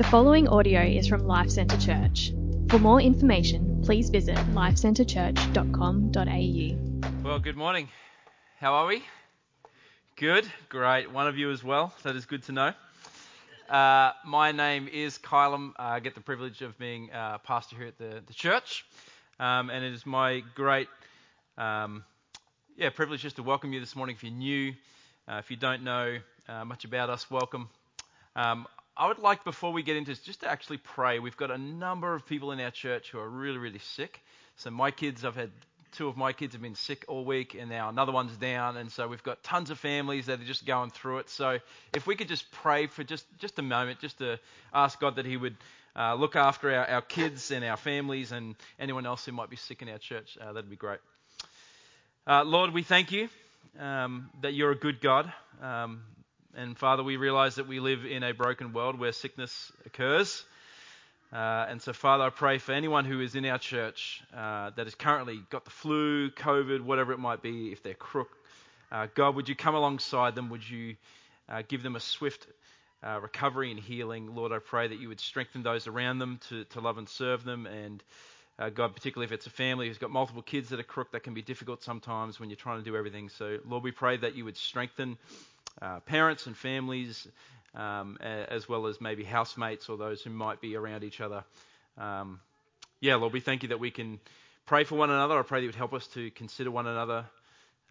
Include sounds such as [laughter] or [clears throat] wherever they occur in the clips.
The following audio is from Life Centre Church. For more information, please visit lifecentrechurch.com.au. Well, good morning. How are we? Good, great. One of you as well. That is good to know. Uh, my name is Kylam. Uh, I get the privilege of being uh, pastor here at the, the church, um, and it is my great, um, yeah, privilege just to welcome you this morning. If you're new, uh, if you don't know uh, much about us, welcome. Um, I would like, before we get into this, just to actually pray. We've got a number of people in our church who are really, really sick. So my kids, I've had two of my kids have been sick all week, and now another one's down, and so we've got tons of families that are just going through it. So if we could just pray for just just a moment, just to ask God that He would uh, look after our, our kids and our families and anyone else who might be sick in our church, uh, that'd be great. Uh, Lord, we thank you um, that you're a good God. Um, and Father, we realize that we live in a broken world where sickness occurs. Uh, and so, Father, I pray for anyone who is in our church uh, that has currently got the flu, COVID, whatever it might be, if they're crook, uh, God, would you come alongside them? Would you uh, give them a swift uh, recovery and healing? Lord, I pray that you would strengthen those around them to, to love and serve them. And uh, God, particularly if it's a family who's got multiple kids that are crook, that can be difficult sometimes when you're trying to do everything. So, Lord, we pray that you would strengthen uh, parents and families, um, as well as maybe housemates or those who might be around each other. Um, yeah, Lord, we thank you that we can pray for one another. I pray that you would help us to consider one another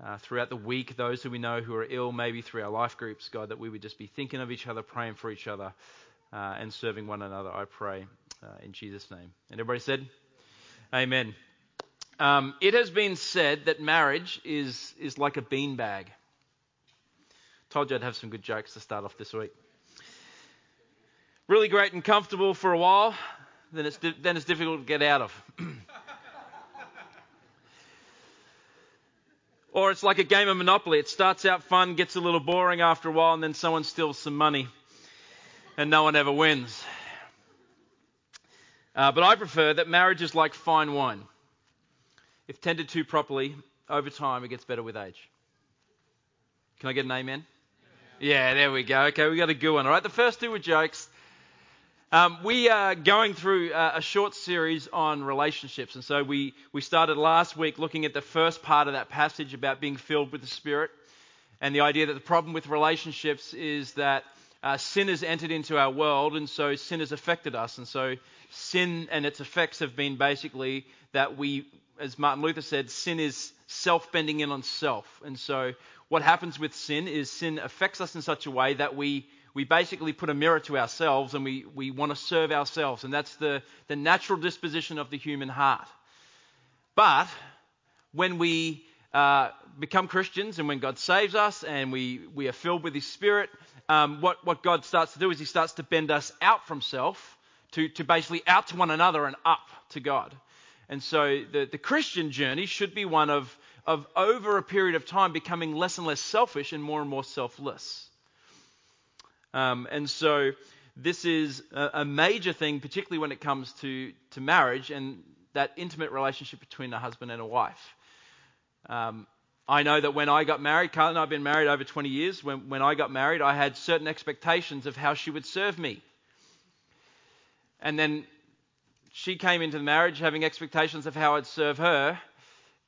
uh, throughout the week, those who we know who are ill, maybe through our life groups, God, that we would just be thinking of each other, praying for each other, uh, and serving one another. I pray uh, in Jesus' name. And everybody said, Amen. Um, it has been said that marriage is, is like a beanbag. Told you I'd have some good jokes to start off this week. Really great and comfortable for a while, then it's, di- then it's difficult to get out of. [clears throat] or it's like a game of Monopoly. It starts out fun, gets a little boring after a while, and then someone steals some money, and no one ever wins. Uh, but I prefer that marriage is like fine wine. If tended to properly, over time, it gets better with age. Can I get an amen? Yeah, there we go. Okay, we got a good one. All right, the first two were jokes. Um, we are going through uh, a short series on relationships, and so we we started last week looking at the first part of that passage about being filled with the Spirit, and the idea that the problem with relationships is that uh, sin has entered into our world, and so sin has affected us, and so sin and its effects have been basically that we, as Martin Luther said, sin is self bending in on self, and so what happens with sin is sin affects us in such a way that we, we basically put a mirror to ourselves and we, we want to serve ourselves. And that's the, the natural disposition of the human heart. But when we uh, become Christians and when God saves us and we, we are filled with His Spirit, um, what, what God starts to do is He starts to bend us out from self to, to basically out to one another and up to God. And so the, the Christian journey should be one of of over a period of time becoming less and less selfish and more and more selfless. Um, and so this is a, a, major thing, particularly when it comes to, to marriage and that intimate relationship between a husband and a wife. Um, I know that when I got married, Carly and I have been married over 20 years. When, when I got married, I had certain expectations of how she would serve me. And then she came into the marriage having expectations of how I'd serve her.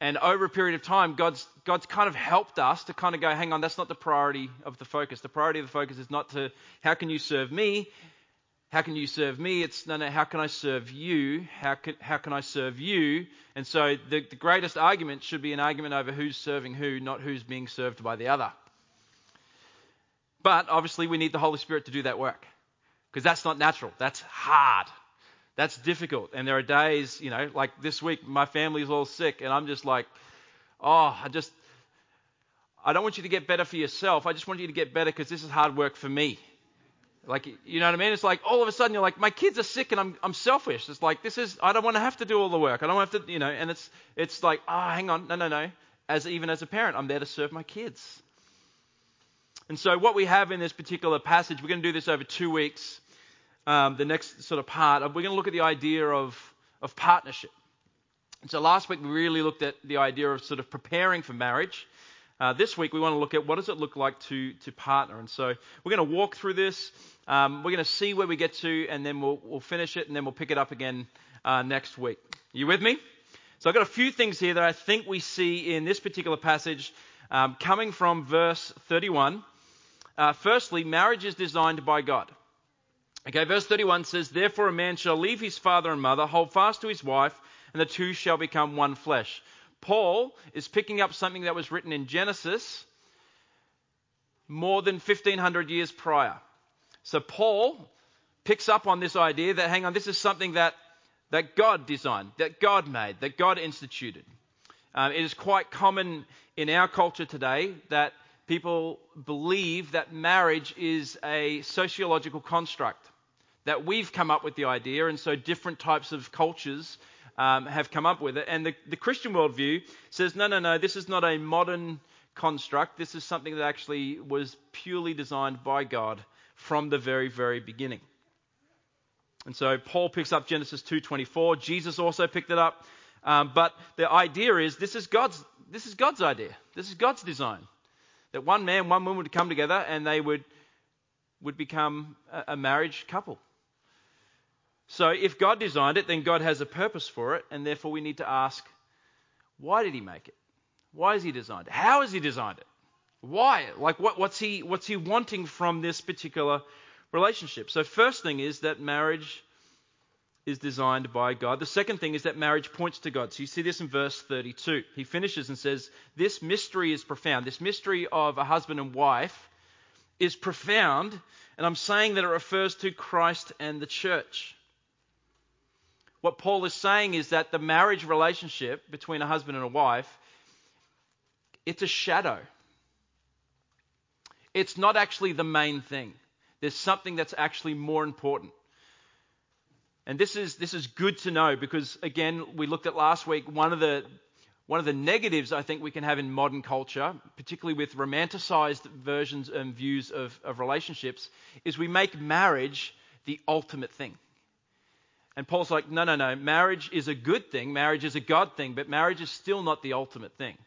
And over a period of time, God's, God's kind of helped us to kind of go, hang on, that's not the priority of the focus. The priority of the focus is not to, how can you serve me? How can you serve me? It's, no, no, how can I serve you? How can, how can I serve you? And so the, the greatest argument should be an argument over who's serving who, not who's being served by the other. But obviously, we need the Holy Spirit to do that work because that's not natural. That's hard. That's difficult. And there are days, you know, like this week, my family's all sick, and I'm just like, oh, I just, I don't want you to get better for yourself. I just want you to get better because this is hard work for me. Like, you know what I mean? It's like all of a sudden you're like, my kids are sick and I'm, I'm selfish. It's like, this is, I don't want to have to do all the work. I don't have to, you know, and it's, it's like, oh, hang on. No, no, no. As even as a parent, I'm there to serve my kids. And so what we have in this particular passage, we're going to do this over two weeks um, the next sort of part, we're going to look at the idea of, of partnership. So last week we really looked at the idea of sort of preparing for marriage. uh, this week we want to look at what does it look like to, to partner. And so we're going to walk through this. Um, we're going to see where we get to, and then we'll, we'll finish it, and then we'll pick it up again uh, next week. You with me? So I've got a few things here that I think we see in this particular passage um, coming from verse 31. Uh, firstly, marriage is designed by God. Okay, verse 31 says, Therefore a man shall leave his father and mother, hold fast to his wife, and the two shall become one flesh. Paul is picking up something that was written in Genesis more than 1500 years prior. So Paul picks up on this idea that, hang on, this is something that, that God designed, that God made, that God instituted. Um, it is quite common in our culture today that people believe that marriage is a sociological construct, that we've come up with the idea, and so different types of cultures um, have come up with it. And the, the Christian worldview says, no, no, no, this is not a modern construct. This is something that actually was purely designed by God from the very, very beginning. And so Paul picks up Genesis 2:24. Jesus also picked it up. Um, but the idea is this is God's this is God's idea. This is God's design. That one man, one woman would come together and they would would become a, a marriage couple. So if God designed it, then God has a purpose for it, and therefore we need to ask, why did He make it? Why has He designed it? How has He designed it? Why? Like what, what's He what's He wanting from this particular relationship? So first thing is that marriage is designed by God. The second thing is that marriage points to God. So you see this in verse 32. He finishes and says, This mystery is profound. This mystery of a husband and wife is profound, and I'm saying that it refers to Christ and the church. What Paul is saying is that the marriage relationship between a husband and a wife, it's a shadow. It's not actually the main thing. There's something that's actually more important. And this is this is good to know because again, we looked at last week one of the one of the negatives I think we can have in modern culture, particularly with romanticized versions and views of, of relationships, is we make marriage the ultimate thing. And Paul's like, no, no, no. Marriage is a good thing. Marriage is a God thing, but marriage is still not the ultimate thing.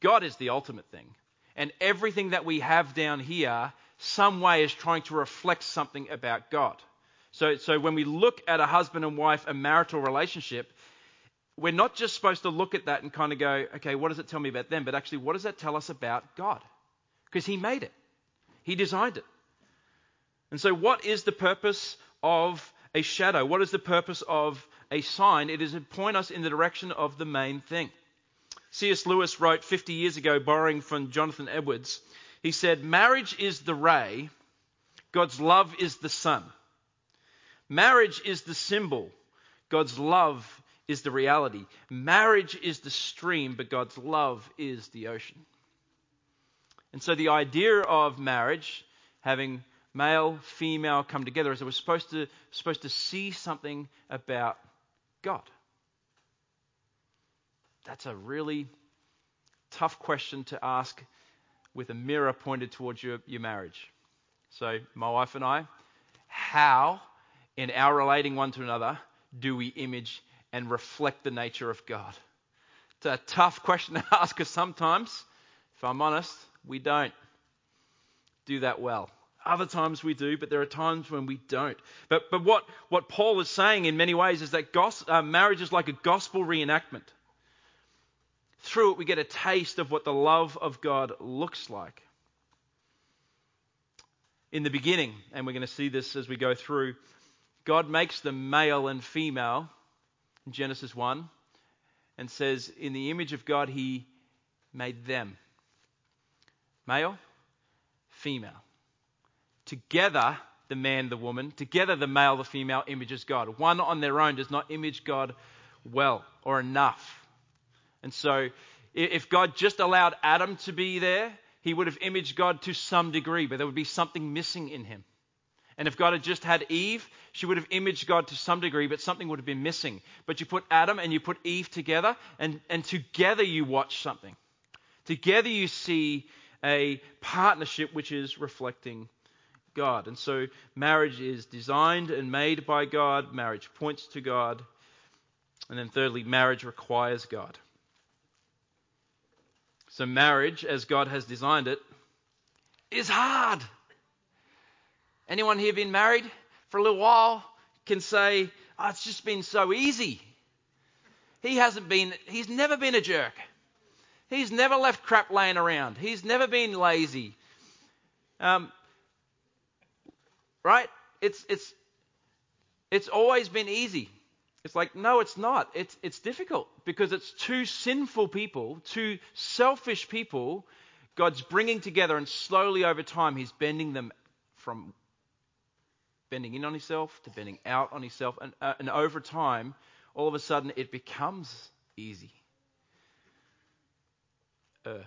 God is the ultimate thing. And everything that we have down here, some way, is trying to reflect something about God. So, so when we look at a husband and wife, a marital relationship, we're not just supposed to look at that and kind of go, okay, what does it tell me about them? But actually, what does that tell us about God? Because He made it, He designed it. And so, what is the purpose of a shadow. What is the purpose of a sign? It is to point us in the direction of the main thing. C.S. Lewis wrote 50 years ago, borrowing from Jonathan Edwards, he said, Marriage is the ray, God's love is the sun. Marriage is the symbol, God's love is the reality. Marriage is the stream, but God's love is the ocean. And so the idea of marriage, having male, female come together, as we're supposed to, supposed to see something about God? That's a really tough question to ask with a mirror pointed towards your, your marriage. So, my wife and I, how in our relating one to another do we image and reflect the nature of God? It's a tough question [laughs] to ask because sometimes, if I'm honest, we don't do that well. Other times we do, but there are times when we don't. But, but what, what Paul is saying in many ways is that gos- uh, marriage is like a gospel reenactment. Through it, we get a taste of what the love of God looks like. In the beginning, and we're going to see this as we go through, God makes them male and female in Genesis 1 and says, In the image of God, He made them. Male, female. Together, the man, the woman, together, the male, the female images God. One on their own does not image God well or enough. And so, if God just allowed Adam to be there, he would have imaged God to some degree, but there would be something missing in him. And if God had just had Eve, she would have imaged God to some degree, but something would have been missing. But you put Adam and you put Eve together, and, and together you watch something. Together you see a partnership which is reflecting God. And so marriage is designed and made by God, marriage points to God. And then thirdly, marriage requires God. So, marriage, as God has designed it, is hard. Anyone here been married for a little while can say, oh, it's just been so easy. He hasn't been, he's never been a jerk. He's never left crap laying around. He's never been lazy. Um, right? It's, it's, it's always been easy. It's like, no, it's not. It's, it's difficult because it's two sinful people, two selfish people. God's bringing together, and slowly over time, He's bending them from bending in on Himself to bending out on Himself. And, uh, and over time, all of a sudden, it becomes easy. Uh.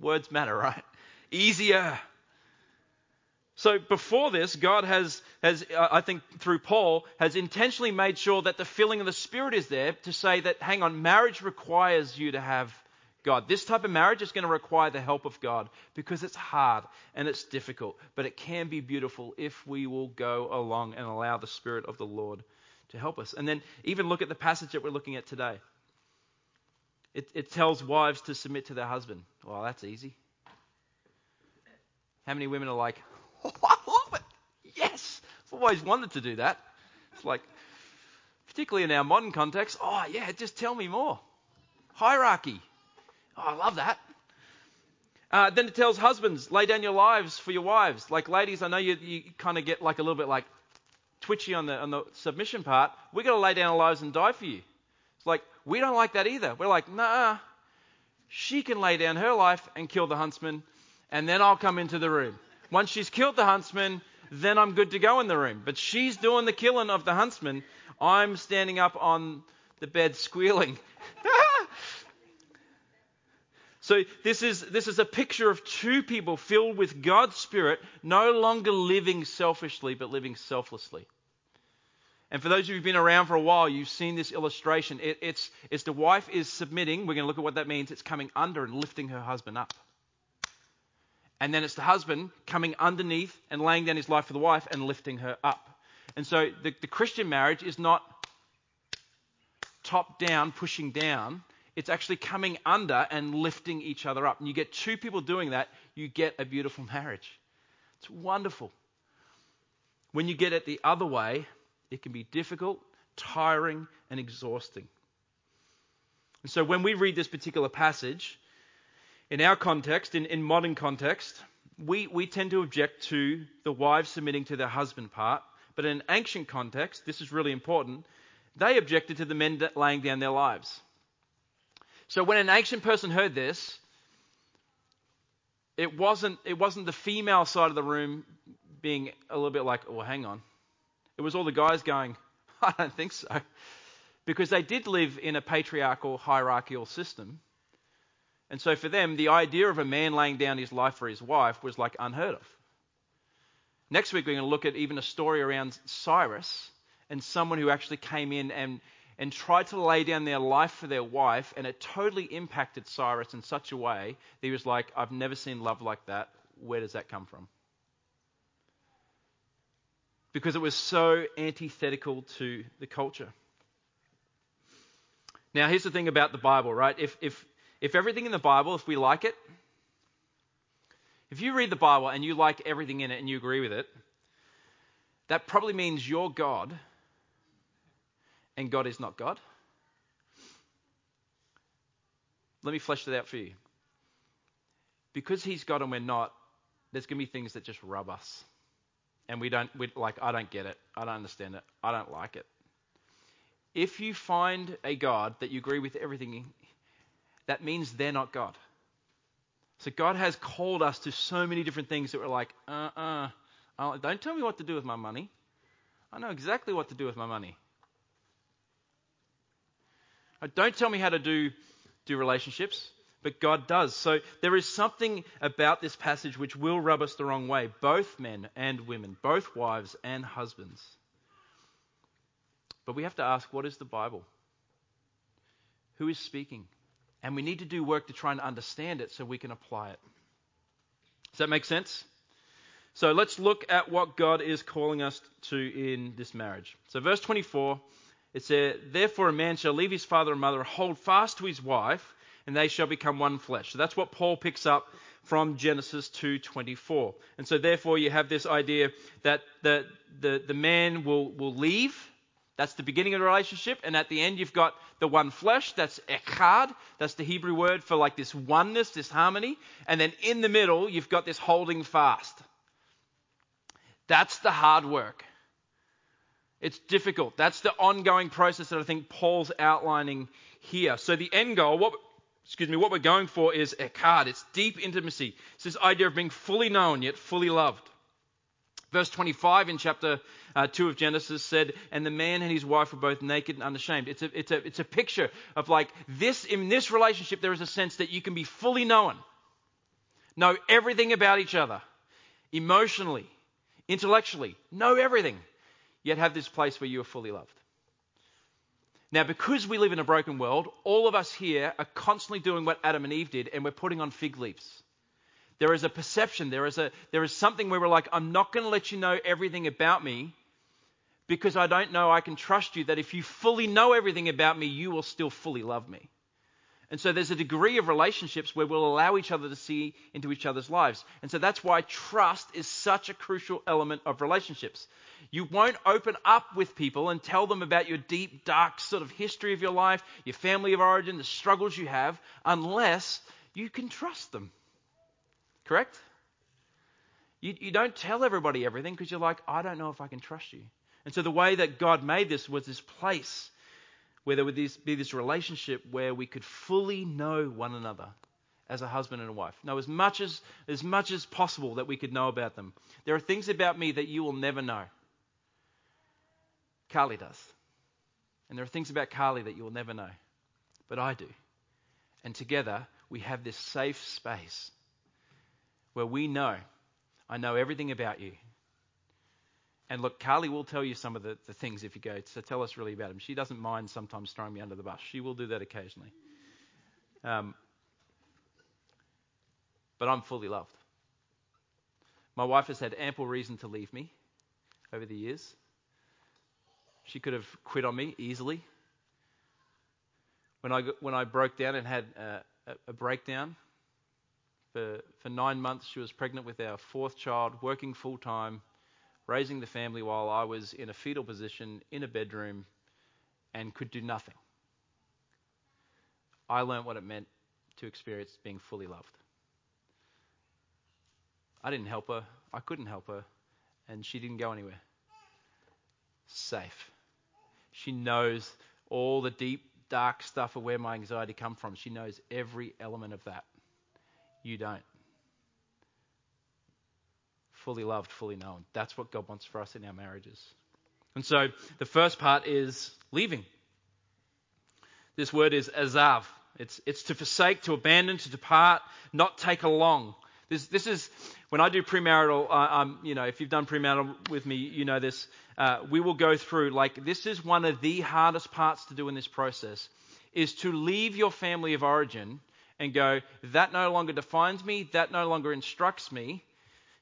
Words matter, right? Easier. So before this, God has, has uh, I think through Paul, has intentionally made sure that the filling of the Spirit is there to say that, hang on, marriage requires you to have God. This type of marriage is going to require the help of God because it's hard and it's difficult, but it can be beautiful if we will go along and allow the Spirit of the Lord to help us. And then even look at the passage that we're looking at today. It, it tells wives to submit to their husband. Well, that's easy. How many women are like, [laughs] oh, I love it. Yes. I've always wanted to do that. It's like, particularly in our modern context, oh, yeah, just tell me more. Hierarchy. Oh, I love that. Uh, then it tells husbands, lay down your lives for your wives. Like ladies, I know you, you kind of get like a little bit like twitchy on the on the submission part. We got to lay down our lives and die for you. It's like we don't like that either. We're like, nah. She can lay down her life and kill the huntsman, and then I'll come into the room. Once she's killed the huntsman, then I'm good to go in the room. But she's doing the killing of the huntsman. I'm standing up on the bed squealing. [laughs] so this is this is a picture of two people filled with God's spirit, no longer living selfishly but living selflessly. And for those of you who've been around for a while, you've seen this illustration. It, it's, it's the wife is submitting. We're going to look at what that means. It's coming under and lifting her husband up. And then it's the husband coming underneath and laying down his life for the wife and lifting her up. And so the, the Christian marriage is not top down, pushing down. It's actually coming under and lifting each other up. And you get two people doing that, you get a beautiful [laughs] marriage. It's wonderful. When you get it the other way, it can be difficult, tiring, and exhausting. And so when we read this particular passage, in our context, in, in modern context, we, we tend to object to the wives submitting to their husband part. But in an ancient context, this is really important, they objected to the men laying down their lives. So when an ancient person heard this, it wasn't, it wasn't the female side of the room being a little bit like, oh, hang on. It was all the guys going, [laughs] I don't think so. Because they did live in a patriarchal, hierarchical system. And so for them, the idea of a man laying down his life for his wife was like unheard of. Next week, we're going to look at even a story around Cyrus and someone who actually came in and, and tried to lay down their life for their wife, and it totally impacted Cyrus in such a way that he was like, I've never seen love like that. Where does that come from? Because it was so antithetical to the culture. Now, here's the thing about the Bible, right? If, if if everything in the Bible, if we like it, if you read the Bible and you like everything in it and you agree with it, that probably means you're God and God is not God. Let me flesh that out for you. Because He's God and we're not, there's going to be things that just rub us. And we don't, we, like, I don't get it. I don't understand it. I don't like it. If you find a God that you agree with everything that means they're not God. So God has called us to so many different things that we're like, uh uh-uh, uh, don't tell me what to do with my money. I know exactly what to do with my money. Don't tell me how to do, do relationships, but God does. So there is something about this passage which will rub us the wrong way, both men and women, both wives and husbands. But we have to ask what is the Bible? Who is speaking? And we need to do work to try and understand it so we can apply it. Does that make sense? So let's look at what God is calling us to in this marriage. So, verse 24, It says, Therefore a man shall leave his father and mother, hold fast to his wife, and they shall become one flesh. So that's what Paul picks up from Genesis 2:24. And so therefore you have this idea that the, the, the man will, will leave. That's the beginning of the relationship. And at the end you've got the one flesh. That's echad. That's the Hebrew word for like this oneness, this harmony. And then in the middle you've got this holding fast. That's the hard work. It's difficult. That's the ongoing process that I think Paul's outlining here. So the end goal, what excuse me, what we're going for is echad. It's deep intimacy. It's this idea of being fully known yet fully loved. Verse 25 in chapter uh, 2 of Genesis said, And the man and his wife were both naked and unashamed. It's a, it's, a, it's a picture of like this, in this relationship, there is a sense that you can be fully known, know everything about each other, emotionally, intellectually, know everything, yet have this place where you are fully loved. Now, because we live in a broken world, all of us here are constantly doing what Adam and Eve did, and we're putting on fig leaves. There is a perception, there is, a, there is something where we're like, I'm not going to let you know everything about me because I don't know I can trust you that if you fully know everything about me, you will still fully love me. And so there's a degree of relationships where we'll allow each other to see into each other's lives. And so that's why trust is such a crucial element of relationships. You won't open up with people and tell them about your deep, dark sort of history of your life, your family of origin, the struggles you have, unless you can trust them. Correct? You, you don't tell everybody everything because you're like, I don't know if I can trust you. And so the way that God made this was this place where there would be this relationship where we could fully know one another as a husband and a wife. Know as much as, as much as possible that we could know about them. There are things about me that you will never know. Carly does. And there are things about Carly that you will never know. But I do. And together, we have this safe space where we know, I know everything about you. And look, Carly will tell you some of the, the things if you go, so tell us really about him. She doesn't mind sometimes throwing me under the bus. She will do that occasionally. Um, but I'm fully loved. My wife has had ample reason to leave me over the years. She could have quit on me easily. When I, when I broke down and had a, a breakdown, for, for nine months she was pregnant with our fourth child, working full time, raising the family while I was in a fetal position in a bedroom and could do nothing. I learned what it meant to experience being fully loved. I didn't help her, I couldn't help her, and she didn't go anywhere. Safe. She knows all the deep, dark stuff of where my anxiety come from. She knows every element of that. You don't. Fully loved, fully known. That's what God wants for us in our marriages. And so the first part is leaving. This word is azav. It's, it's to forsake, to abandon, to depart, not take along. This, this is when I do premarital. Uh, um, you know, if you've done premarital with me, you know this. Uh, we will go through like this is one of the hardest parts to do in this process, is to leave your family of origin and go. That no longer defines me. That no longer instructs me.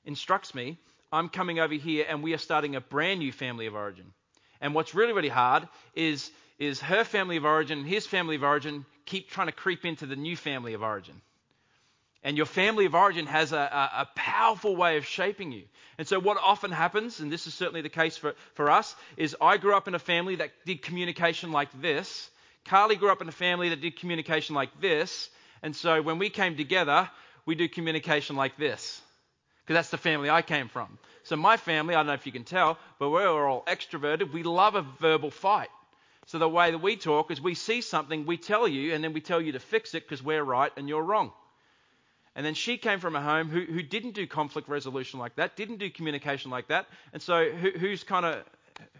Instructs me. I'm coming over here, and we are starting a brand new family of origin. And what's really, really hard is is her family of origin, and his family of origin, keep trying to creep into the new family of origin. And your family of origin has a, a, a, powerful way of shaping you. And so, what often happens, and this is certainly the case for, for us, is I grew up in a family that did communication like this. Carly grew up in a family that did communication like this. And so, when we came together, we do communication like this. Because that's the family I came from. So, my family, I don't know if you can tell, but we're all extroverted. We love a verbal fight. So, the way that we talk is we see something, we tell you, and then we tell you to fix it because we're right and you're wrong. And then she came from a home who, who didn't do conflict resolution like that, didn't do communication like that. And so who, who's kind of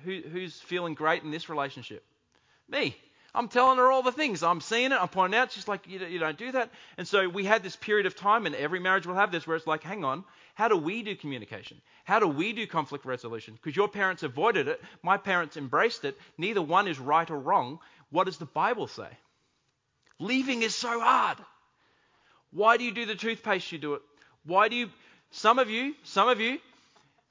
who, who's feeling great in this relationship? Me. I'm telling her all the things. I'm seeing it. I'm pointing out. She's like, you, you don't do that. And so we had this period of time, and every marriage will have this, where it's like, hang on, how do we do communication? How do we do conflict resolution? Because your parents avoided it, my parents embraced it. Neither one is right or wrong. What does the Bible say? Leaving is so hard. Why do you do the toothpaste you do it? Why do you some of you, some of you,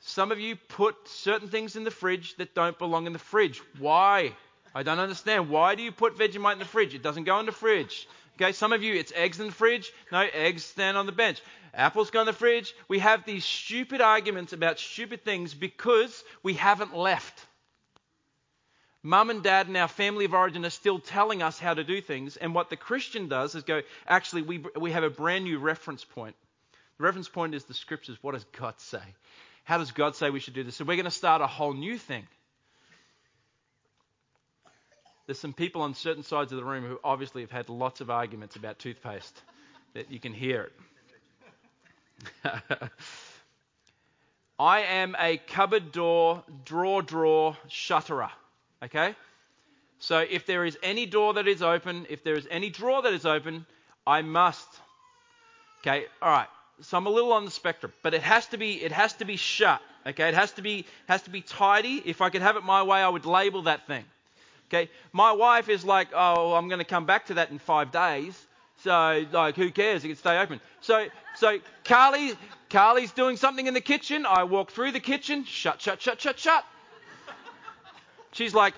some of you put certain things in the fridge that don't belong in the fridge. Why? I don't understand. Why do you put Vegemite in the fridge? It doesn't go in the fridge. Okay, some of you, it's eggs in the fridge. No, eggs stand on the bench. Apples go in the fridge. We have these stupid arguments about stupid things because we haven't left. Mum and dad and our family of origin are still telling us how to do things. And what the Christian does is go, actually, we, we have a brand new reference point. The reference point is the scriptures. What does God say? How does God say we should do this? So we're going to start a whole new thing. There's some people on certain sides of the room who obviously have had lots of arguments about toothpaste that you can hear it. [laughs] I am a cupboard door, drawer, drawer, shutterer. Okay? So if there is any door that is open, if there is any drawer that is open, I must. Okay, all right. So I'm a little on the spectrum, but it has to be it has to be shut. Okay, it has to be has to be tidy. If I could have it my way, I would label that thing. Okay, my wife is like, oh, I'm going to come back to that in five days. So like, who cares? It can stay open. So so Carly Carly's doing something in the kitchen. I walk through the kitchen. Shut shut shut shut shut. She's like,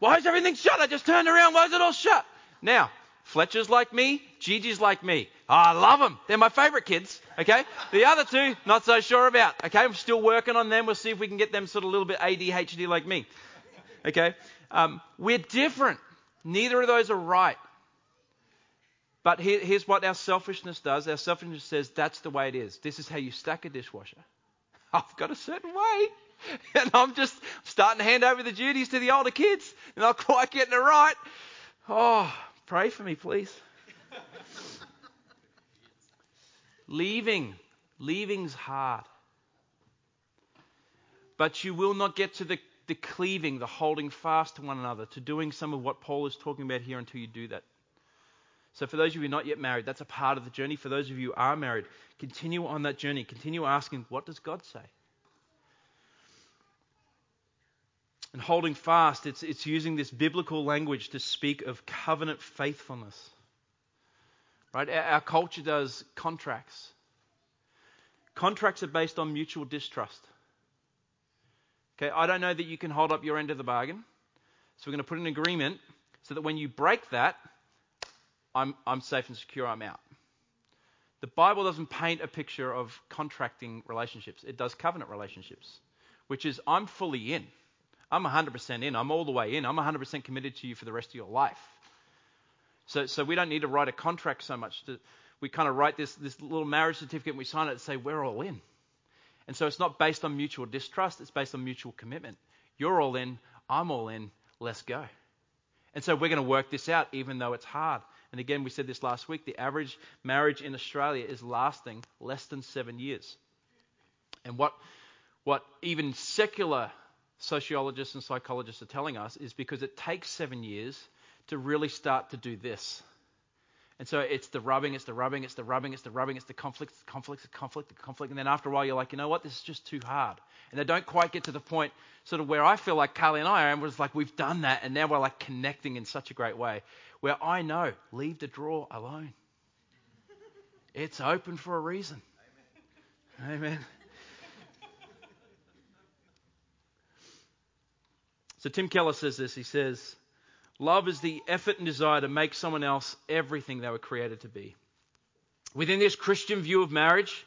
why is everything shut? I just turned around. Why is it all shut? Now, Fletcher's like me. Gigi's like me. I love them. They're my favourite kids. Okay. The other two, not so sure about. Okay. I'm still working on them. We'll see if we can get them sort of a little bit ADHD like me. Okay. Um, we're different. Neither of those are right. But here, here's what our selfishness does. Our selfishness says that's the way it is. This is how you stack a dishwasher. [laughs] I've got a certain way. [laughs] and I'm just starting to hand over the duties to the older kids. and I'm quite getting it right. Oh, pray for me, please. Leaving. Leaving's hard. But you will not get to the, the cleaving, the holding fast to one another, to doing some of what Paul is talking about here until you do that. So, for those of you who are not yet married, that's a part of the journey. For those of you who are married, continue on that journey. Continue asking, what does God say? And holding fast, it's, it's using this biblical language to speak of covenant faithfulness. Right? Our, our culture does contracts. Contracts are based on mutual distrust. Okay, I don't know that you can hold up your end of the bargain. So we're going to put an agreement so that when you break that, I'm, I'm safe and secure, I'm out. The Bible doesn't paint a picture of contracting relationships, it does covenant relationships, which is I'm fully in. I'm 100% in. I'm all the way in. I'm 100% committed to you for the rest of your life. So, so we don't need to write a contract so much. To, we kind of write this, this little marriage certificate and we sign it and say, we're all in. And so it's not based on mutual distrust, it's based on mutual commitment. You're all in, I'm all in, let's go. And so we're going to work this out even though it's hard. And again, we said this last week the average marriage in Australia is lasting less than seven years. And what, what even secular sociologists and psychologists are telling us is because it takes seven years to really start to do this. And so it's the rubbing, it's the rubbing, it's the rubbing, it's the rubbing, it's the conflict, it's the conflict, the conflict, the conflict. And then after a while, you're like, you know what? This is just too hard. And they don't quite get to the point, sort of where I feel like Carly and I are, and was like, we've done that, and now we're like connecting in such a great way, where I know, leave the drawer alone. It's open for a reason. Amen. Amen. So Tim Keller says this. He says, Love is the effort and desire to make someone else everything they were created to be. Within this Christian view of marriage,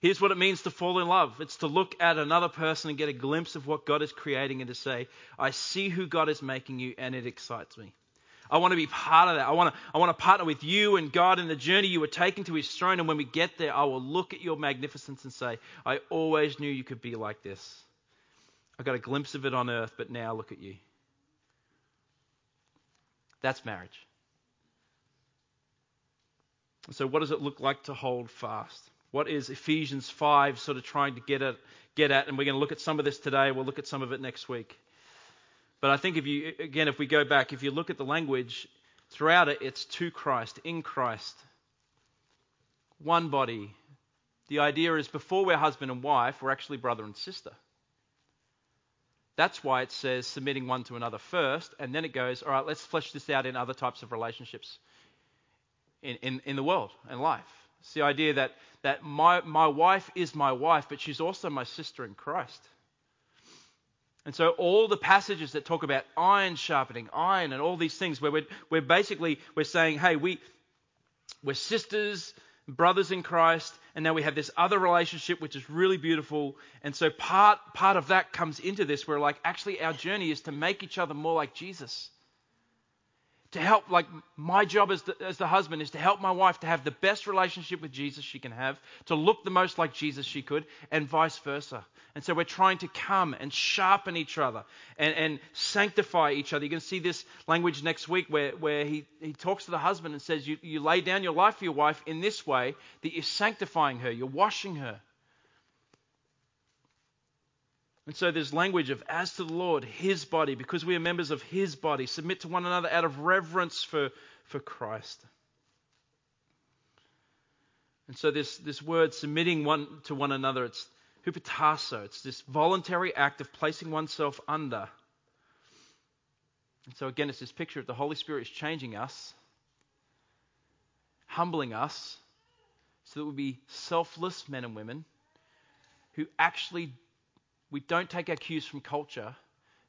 here's what it means to fall in love it's to look at another person and get a glimpse of what God is creating and to say, I see who God is making you, and it excites me. I want to be part of that. I want to, I want to partner with you and God in the journey you were taking to His throne. And when we get there, I will look at your magnificence and say, I always knew you could be like this. I got a glimpse of it on earth, but now look at you. That's marriage. So, what does it look like to hold fast? What is Ephesians 5 sort of trying to get at? Get at, and we're going to look at some of this today. We'll look at some of it next week. But I think if you, again, if we go back, if you look at the language throughout it, it's to Christ, in Christ, one body. The idea is before we're husband and wife, we're actually brother and sister. That's why it says submitting one to another first, and then it goes, all right, let's flesh this out in other types of relationships in, in, in the world and life. It's the idea that, that my, my wife is my wife, but she's also my sister in Christ. And so all the passages that talk about iron sharpening iron and all these things where we're, we're basically we're saying, hey, we we're sisters, brothers in Christ, and now we have this other relationship which is really beautiful. And so part part of that comes into this where like actually our journey is to make each other more like Jesus to help, like my job as the, as the husband is to help my wife to have the best relationship with Jesus she can have, to look the most like Jesus she could, and vice versa. And so we're trying to come and sharpen each other and, and sanctify each other. You can see this language next week where, where he, he talks to the husband and says, you, you lay down your life for your wife in this way that you're sanctifying her, you're washing her. And so there's language of as to the Lord, his body, because we are members of his body, submit to one another out of reverence for, for Christ. And so this, this word submitting one to one another, it's hupotasso. It's this voluntary act of placing oneself under. And so again, it's this picture of the Holy Spirit is changing us, humbling us, so that we be selfless men and women who actually we don't take our cues from culture,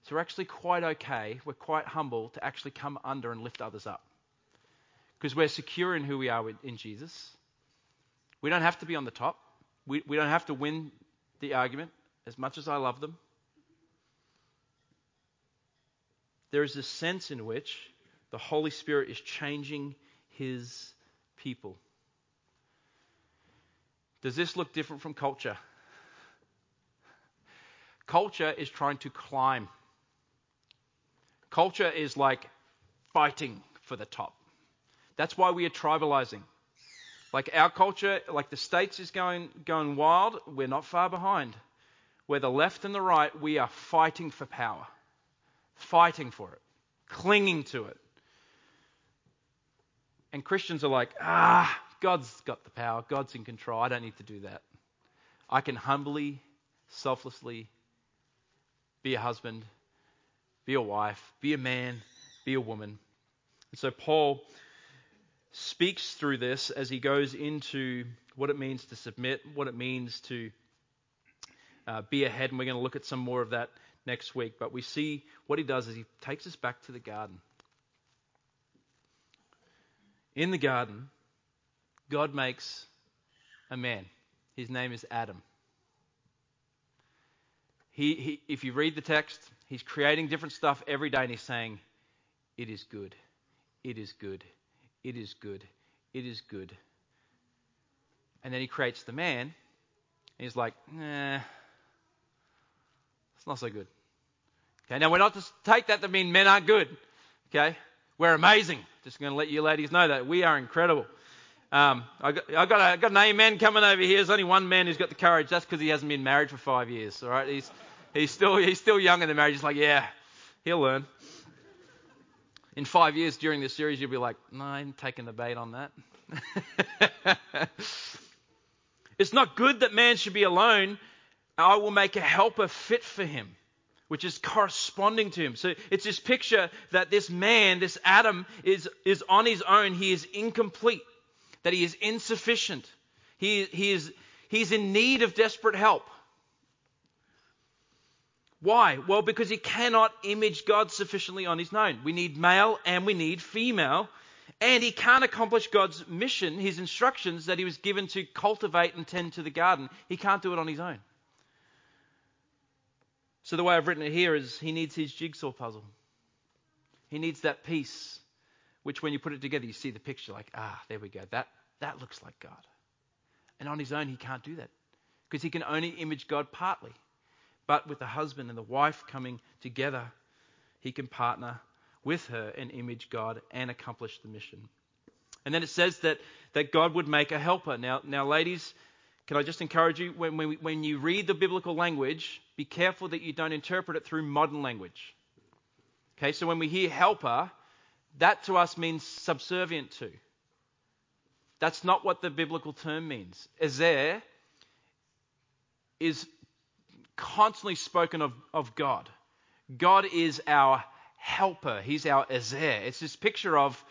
so we're actually quite okay, we're quite humble to actually come under and lift others up. Because we're secure in who we are in Jesus. We don't have to be on the top. We, we don't have to win the argument as much as I love them. There is a sense in which the Holy Spirit is changing his people. Does this look different from culture? Culture is trying to climb. Culture is like fighting for the top. That's why we are tribalizing. Like our culture, like the States is going, going wild, we're not far behind. Where the left and the right, we are fighting for power, fighting for it, clinging to it. And Christians are like, ah, God's got the power, God's in control, I don't need to do that. I can humbly, selflessly be a husband, be a wife, be a man, be a woman. And so Paul speaks through this as he goes into what it means to submit, what it means to uh, be ahead, and we're going to look at some more of that next week. But we see what he does is he takes us back to the garden. In the garden, God makes a man. His name is Adam. He, he, if you read the text, he's creating different stuff every day and he's saying, It is good. It is good. It is good. It is good. And then he creates the man and he's like, Nah, it's not so good. Okay, now we're not to take that to mean men aren't good. Okay, we're amazing. Just going to let you ladies know that we are incredible. Um, I got, I got, a, I got an amen coming over here. There's only one man who's got the courage. That's because he hasn't been married for five years. All right, he's he's still he's still young in the marriage. He's like, yeah, he'll learn. In five years during this series, you'll be like, no, I ain't taking the bait on that. [laughs] it's not good that man should be alone. I will make a helper fit for him, which is corresponding to him. So it's this picture that this man, this Adam, is, is on his own. He is incomplete, that he is insufficient. He, he is, he's in need of desperate help. Why? Well, because he cannot image God sufficiently on his own. We need male and we need female. And he can't accomplish God's mission, his instructions that he was given to cultivate and tend to the garden. He can't do it on his own. So the way I've written it here is he needs his jigsaw puzzle. He needs that piece, which when you put it together, you see the picture like, ah, there we go. That, that looks like God. And on his own, he can't do that because he can only image God partly. But with the husband and the wife coming together, he can partner with her and image God and accomplish the mission. And then it says that, that God would make a helper. Now, now, ladies, can I just encourage you, when, when, when you read the biblical language, be careful that you don't interpret it through modern language. Okay, so when we hear helper, that to us means subservient to. That's not what the biblical term means. Ezer is constantly spoken of, of God. God is our helper. He's our Ezer. It's this picture of,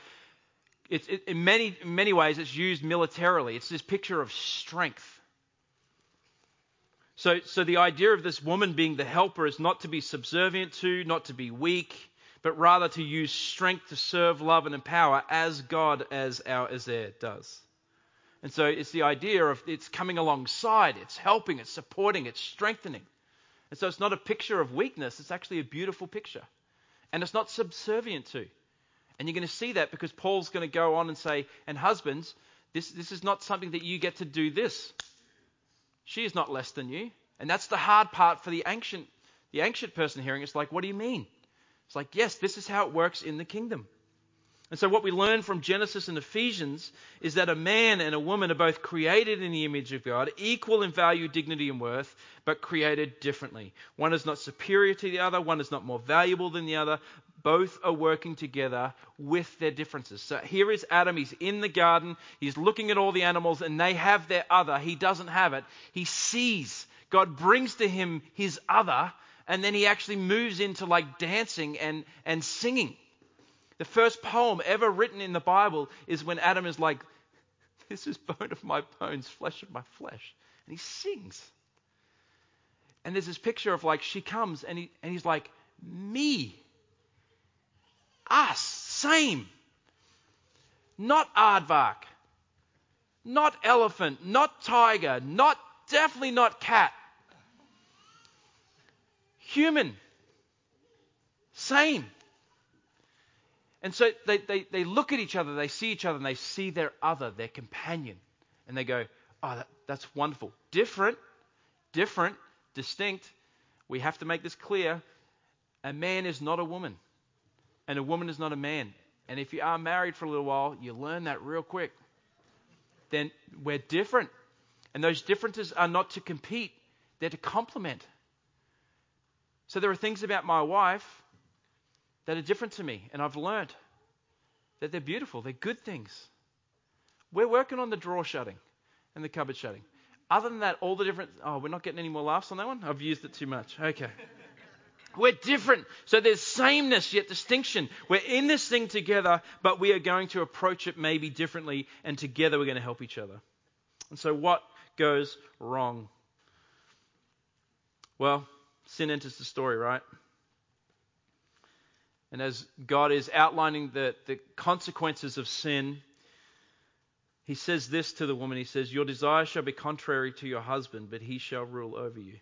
it, in many, many ways, it's used militarily. It's this picture of strength. So, so the idea of this woman being the helper is not to be subservient to, not to be weak, but rather to use strength to serve, love, and empower as God as our Ezer does. And so it's the idea of it's coming alongside, it's helping, it's supporting, it's strengthening. And so it's not a picture of weakness, it's actually a beautiful picture. And it's not subservient to. And you're going to see that because Paul's going to go on and say, and husbands, this, this is not something that you get to do this. She is not less than you. And that's the hard part for the ancient, the ancient person hearing. It's like, what do you mean? It's like, yes, this is how it works in the kingdom. And so, what we learn from Genesis and Ephesians is that a man and a woman are both created in the image of God, equal in value, dignity, and worth, but created differently. One is not superior to the other, one is not more valuable than the other. Both are working together with their differences. So, here is Adam. He's in the garden, he's looking at all the animals, and they have their other. He doesn't have it. He sees, God brings to him his other, and then he actually moves into like dancing and, and singing. The first poem ever written in the Bible is when Adam is like, This is bone of my bones, flesh of my flesh. And he sings. And there's this picture of like, she comes and, he, and he's like, Me. Us. Same. Not aardvark. Not elephant. Not tiger. Not, definitely not cat. Human. Same. And so they, they, they look at each other, they see each other, and they see their other, their companion. And they go, oh, that, that's wonderful. Different, different, distinct. We have to make this clear. A man is not a woman, and a woman is not a man. And if you are married for a little while, you learn that real quick. Then we're different. And those differences are not to compete, they're to complement. So there are things about my wife that are different to me, and I've learned that they're beautiful, they're good things. We're working on the drawer shutting and the cupboard shutting. Other than that, all the different. Oh, we're not getting any more laughs on that one? I've used it too much. Okay. We're different. So there's sameness yet distinction. We're in this thing together, but we are going to approach it maybe differently, and together we're going to help each other. And so what goes wrong? Well, sin enters the story, right? And as God is outlining the, the consequences of sin, he says this to the woman He says, Your desire shall be contrary to your husband, but he shall rule over you.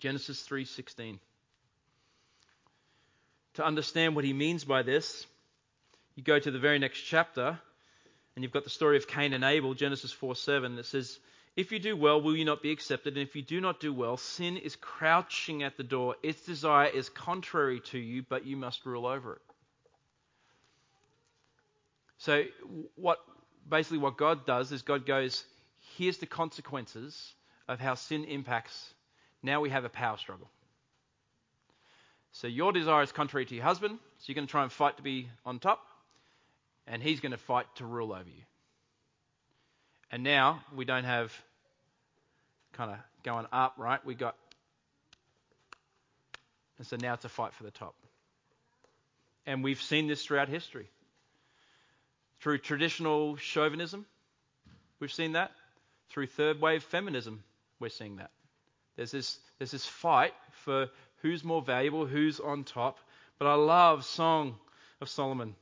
Genesis 3:16. To understand what he means by this, you go to the very next chapter, and you've got the story of Cain and Abel, Genesis 4:7, that says, if you do well, will you not be accepted? And if you do not do well, sin is crouching at the door. Its desire is contrary to you, but you must rule over it. So, what basically what God does is God goes, here's the consequences of how sin impacts. Now we have a power struggle. So your desire is contrary to your husband, so you're going to try and fight to be on top, and he's going to fight to rule over you. And now we don't have kind of going up, right? We got. And so now it's a fight for the top. And we've seen this throughout history. Through traditional chauvinism, we've seen that. Through third wave feminism, we're seeing that. There's this, there's this fight for who's more valuable, who's on top. But I love Song of Solomon,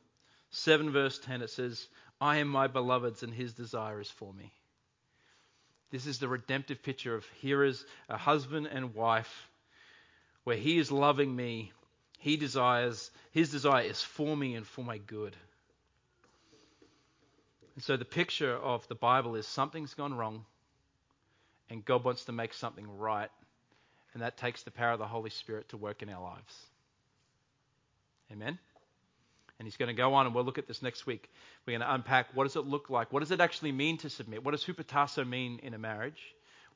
7 verse 10. It says, I am my beloved's, and his desire is for me. This is the redemptive picture of here is a husband and wife where he is loving me. He desires, his desire is for me and for my good. And so the picture of the Bible is something's gone wrong and God wants to make something right. And that takes the power of the Holy Spirit to work in our lives. Amen? And he's going to go on, and we'll look at this next week. We're going to unpack what does it look like? What does it actually mean to submit? What does hupotasso mean in a marriage?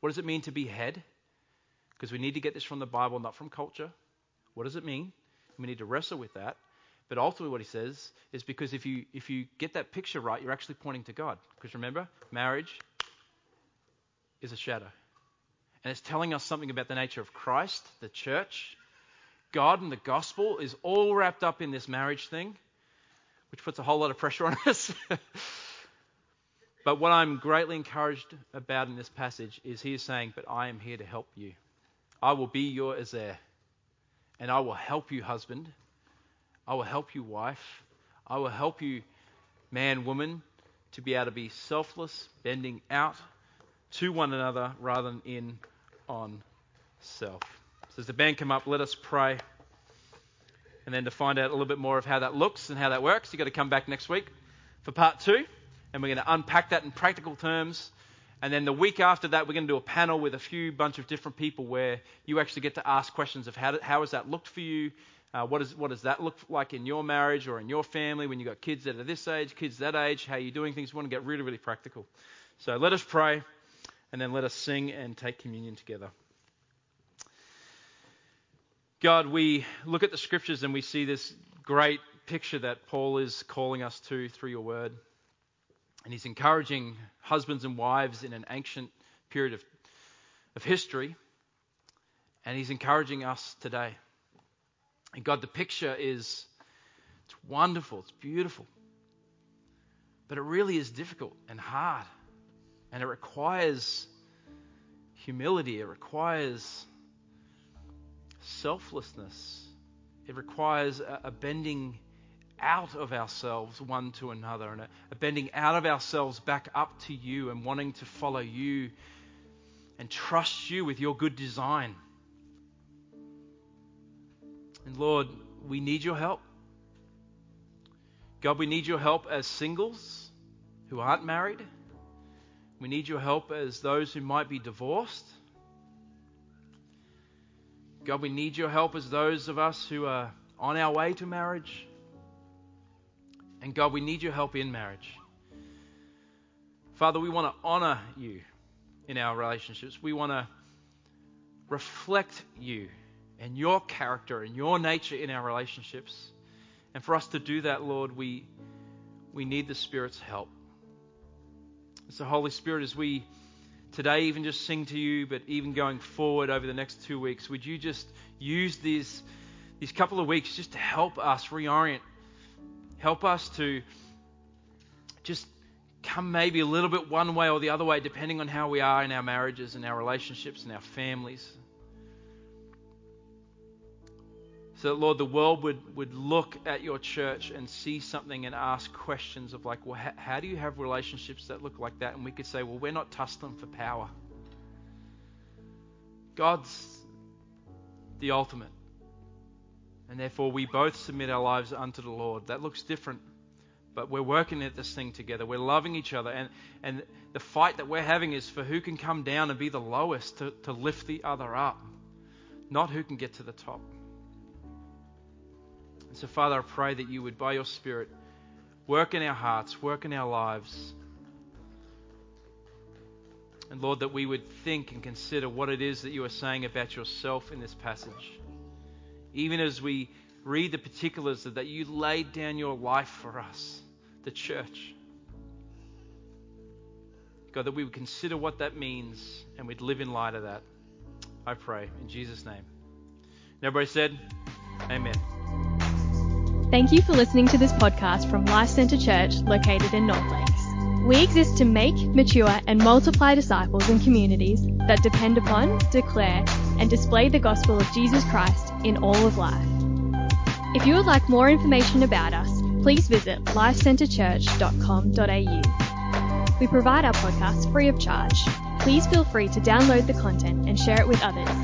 What does it mean to be head? Because we need to get this from the Bible, not from culture. What does it mean? We need to wrestle with that. But ultimately, what he says is because if you if you get that picture right, you're actually pointing to God. Because remember, marriage is a shadow, and it's telling us something about the nature of Christ, the church, God, and the gospel is all wrapped up in this marriage thing which puts a whole lot of pressure on [laughs] us. But what I'm greatly encouraged about in this passage is he is saying, But I am here to help you. I will be your Ezer, and I will help you, husband. I will help you, wife. I will help you, man, woman, to be able to be selfless, bending out to one another rather than in on self. So as the band come up, let us pray. And then to find out a little bit more of how that looks and how that works, you've got to come back next week for part two. And we're going to unpack that in practical terms. And then the week after that, we're going to do a panel with a few bunch of different people where you actually get to ask questions of how, do, how has that looked for you? Uh, what, is, what does that look like in your marriage or in your family when you've got kids that are this age, kids that age? How are you doing things? We want to get really, really practical. So let us pray and then let us sing and take communion together. God, we look at the scriptures and we see this great picture that Paul is calling us to through your word. And he's encouraging husbands and wives in an ancient period of, of history. And he's encouraging us today. And God, the picture is it's wonderful, it's beautiful. But it really is difficult and hard. And it requires humility, it requires selflessness. It requires a, a bending out of ourselves one to another and a, a bending out of ourselves back up to you and wanting to follow you and trust you with your good design. And Lord, we need your help. God, we need your help as singles who aren't married. We need your help as those who might be divorced. God, we need your help as those of us who are on our way to marriage. And God, we need your help in marriage. Father, we want to honor you in our relationships. We want to reflect you and your character and your nature in our relationships. And for us to do that, Lord, we, we need the Spirit's help. So, Holy Spirit, as we today even just sing to you, but even going forward over the next two weeks, would you just use these, these couple of weeks just to help us reorient, help us to just come maybe a little bit one way or the other way, depending on how we are in our marriages and our relationships and our families. So that, Lord, the world would, would look at your church and see something and ask questions of, like, well, how, how do you have relationships that look like that? And we could say, well, we're not tussling for power. God's the ultimate. And therefore, we both submit our lives unto the Lord. That looks different, but we're working at this thing together. We're loving each other. And, and the fight that we're having is for who can come down and be the lowest to, to lift the other up, not who can get to the top. And so, Father, I pray that you would, by your Spirit, work in our hearts, work in our lives. And Lord, that we would think and consider what it is that you are saying about yourself in this passage. Even as we read the particulars of that you laid down your life for us, the church. God, that we would consider what that means and we'd live in light of that. I pray in Jesus' name. And everybody said, Amen. Thank you for listening to this podcast from Life Centre Church located in North Lakes. We exist to make, mature, and multiply disciples and communities that depend upon, declare, and display the gospel of Jesus Christ in all of life. If you would like more information about us, please visit lifecentrechurch.com.au. We provide our podcast free of charge. Please feel free to download the content and share it with others